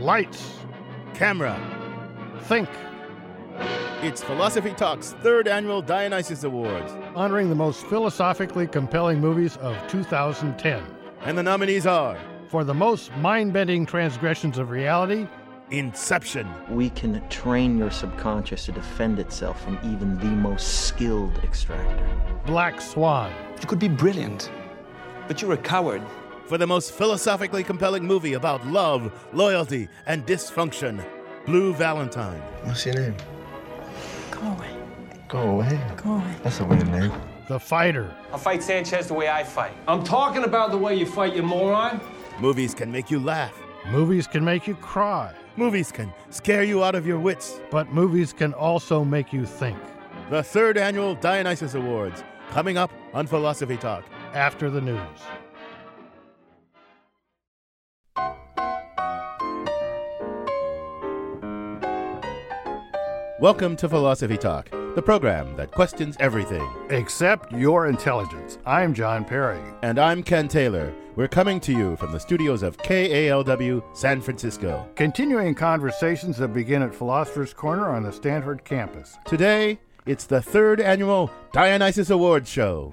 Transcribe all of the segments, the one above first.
Lights, Camera. think, It's Philosophy Talk's third annual Dionysus Awards. honoring the most philosophically compelling movies of 2010. And the nominees are For the most mind bending transgressions of reality, Inception, We can train your subconscious to defend itself from even the most skilled extractor. Black Swan, You could be brilliant, but you're a coward. For the most philosophically compelling movie about love, loyalty, and dysfunction, Blue Valentine. What's your name? Go away. Go away. Go away. That's a weird name. The Fighter, I'll fight Sanchez the way I fight. I'm talking about the way you fight, you moron. Movies can make you laugh. movies can make you cry, Movies can scare you out of your wits. but movies can also make you think. The third annual Dionysus Awards, coming up on Philosophy Talk. After the news. Welcome to Philosophy Talk, the program that questions everything. except your intelligence. I'm John Perry. And I'm Ken Taylor. We're coming to you from the studios of KALW San Francisco. Continuing conversations that begin at Philosopher's Corner on the Stanford campus. Today, it's the third annual Dionysus Awards show.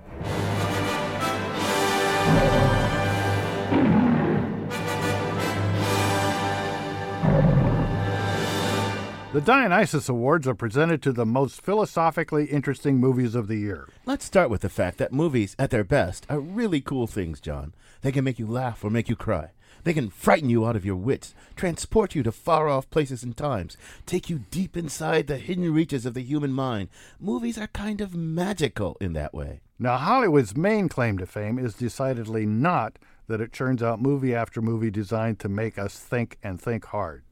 The Dionysus Awards are presented to the most philosophically interesting movies of the year. Let's start with the fact that movies, at their best, are really cool things, John. They can make you laugh or make you cry. They can frighten you out of your wits, transport you to far off places and times, take you deep inside the hidden reaches of the human mind. Movies are kind of magical in that way. Now, Hollywood's main claim to fame is decidedly not that it churns out movie after movie designed to make us think and think hard.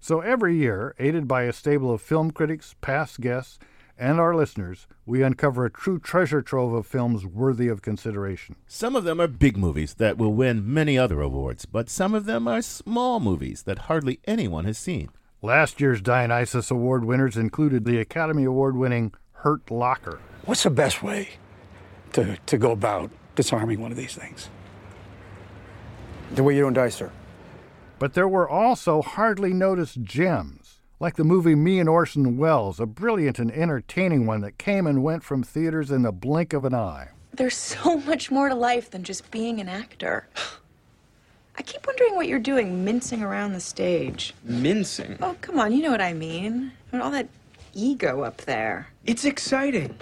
So every year, aided by a stable of film critics, past guests, and our listeners, we uncover a true treasure trove of films worthy of consideration. Some of them are big movies that will win many other awards, but some of them are small movies that hardly anyone has seen. Last year's Dionysus Award winners included the Academy Award winning Hurt Locker, What's the best way to, to go about disarming one of these things? The way you don't die, sir. But there were also hardly noticed gems, like the movie Me and Orson Welles, a brilliant and entertaining one that came and went from theaters in the blink of an eye. There's so much more to life than just being an actor. I keep wondering what you're doing mincing around the stage. Mincing. Oh, come on, you know what I mean. And all that ego up there. It's exciting.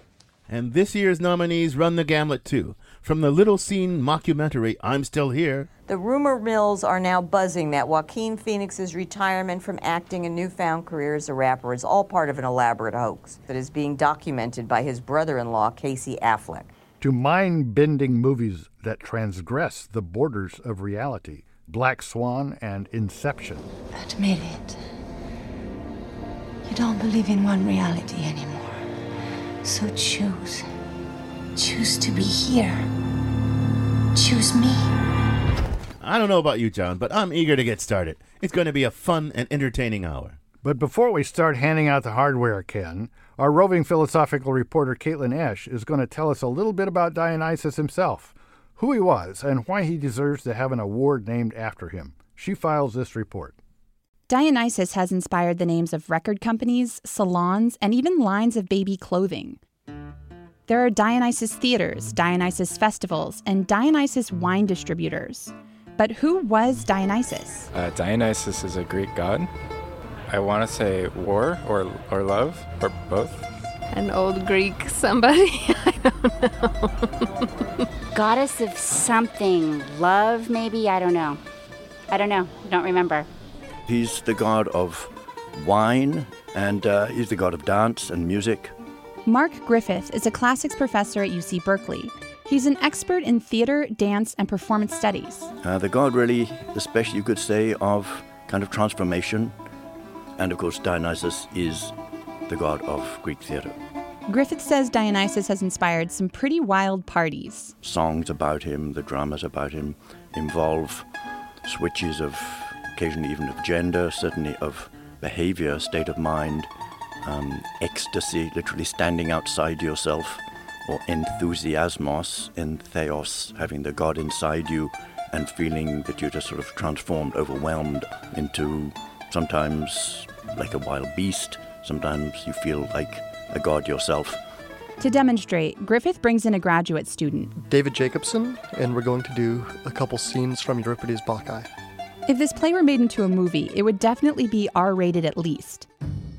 And this year's nominees run the gamut too. From the little seen mockumentary I'm Still Here, The rumor mills are now buzzing that Joaquin Phoenix's retirement from acting and newfound career as a rapper is all part of an elaborate hoax that is being documented by his brother in law, Casey Affleck. To mind bending movies that transgress the borders of reality Black Swan and Inception. Admit it. You don't believe in one reality anymore. So choose. Choose to be here. Choose me. I don't know about you, John, but I'm eager to get started. It's going to be a fun and entertaining hour. But before we start handing out the hardware, Ken, our roving philosophical reporter Caitlin Esch is going to tell us a little bit about Dionysus himself, who he was, and why he deserves to have an award named after him. She files this report. Dionysus has inspired the names of record companies, salons, and even lines of baby clothing. There are Dionysus theaters, Dionysus festivals, and Dionysus wine distributors. But who was Dionysus? Uh, Dionysus is a Greek god. I want to say war or or love or both. An old Greek somebody? I don't know. Goddess of something. Love, maybe? I don't know. I don't know. Don't remember. He's the god of wine, and uh, he's the god of dance and music. Mark Griffith is a classics professor at UC Berkeley. He's an expert in theater, dance, and performance studies. Uh, the god, really, especially you could say, of kind of transformation. And of course, Dionysus is the god of Greek theater. Griffith says Dionysus has inspired some pretty wild parties. Songs about him, the dramas about him, involve switches of occasionally even of gender, certainly of behavior, state of mind, um, ecstasy, literally standing outside yourself, or enthusiasmos, entheos, having the God inside you, and feeling that you're just sort of transformed, overwhelmed into sometimes like a wild beast, sometimes you feel like a god yourself. To demonstrate, Griffith brings in a graduate student. David Jacobson, and we're going to do a couple scenes from Euripides' Bacchae. If this play were made into a movie, it would definitely be R rated at least.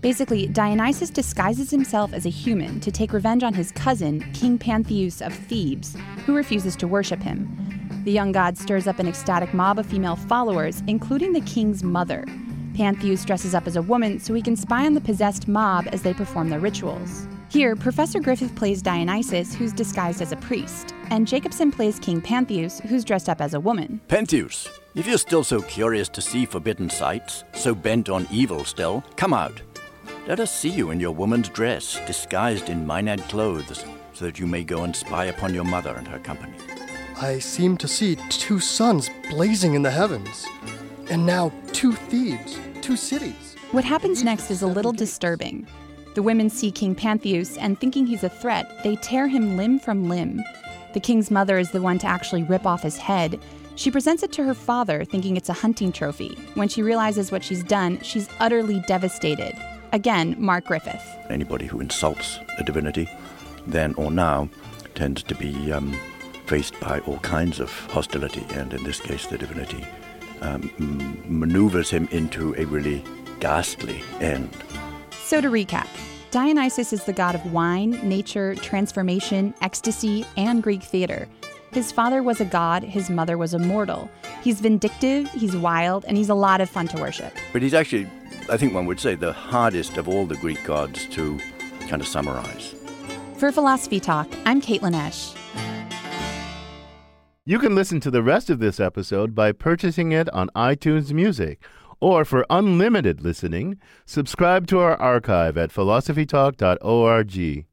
Basically, Dionysus disguises himself as a human to take revenge on his cousin, King Pentheus of Thebes, who refuses to worship him. The young god stirs up an ecstatic mob of female followers, including the king's mother. Pentheus dresses up as a woman so he can spy on the possessed mob as they perform their rituals. Here, Professor Griffith plays Dionysus, who's disguised as a priest, and Jacobson plays King Pentheus, who's dressed up as a woman. Pentheus, if you're still so curious to see forbidden sights, so bent on evil still, come out. Let us see you in your woman's dress, disguised in Maenad clothes, so that you may go and spy upon your mother and her company. I seem to see two suns blazing in the heavens, and now two Thebes, two cities. What happens next is a little disturbing. The women see King Pentheus, and thinking he's a threat, they tear him limb from limb. The king's mother is the one to actually rip off his head. She presents it to her father, thinking it's a hunting trophy. When she realizes what she's done, she's utterly devastated. Again, Mark Griffith. Anybody who insults a divinity, then or now, tends to be um, faced by all kinds of hostility, and in this case, the divinity um, m- maneuvers him into a really ghastly end. So, to recap, Dionysus is the god of wine, nature, transformation, ecstasy, and Greek theater. His father was a god, his mother was a mortal. He's vindictive, he's wild, and he's a lot of fun to worship. But he's actually, I think one would say, the hardest of all the Greek gods to kind of summarize. For Philosophy Talk, I'm Caitlin Esch. You can listen to the rest of this episode by purchasing it on iTunes Music. Or for unlimited listening, subscribe to our archive at philosophytalk.org.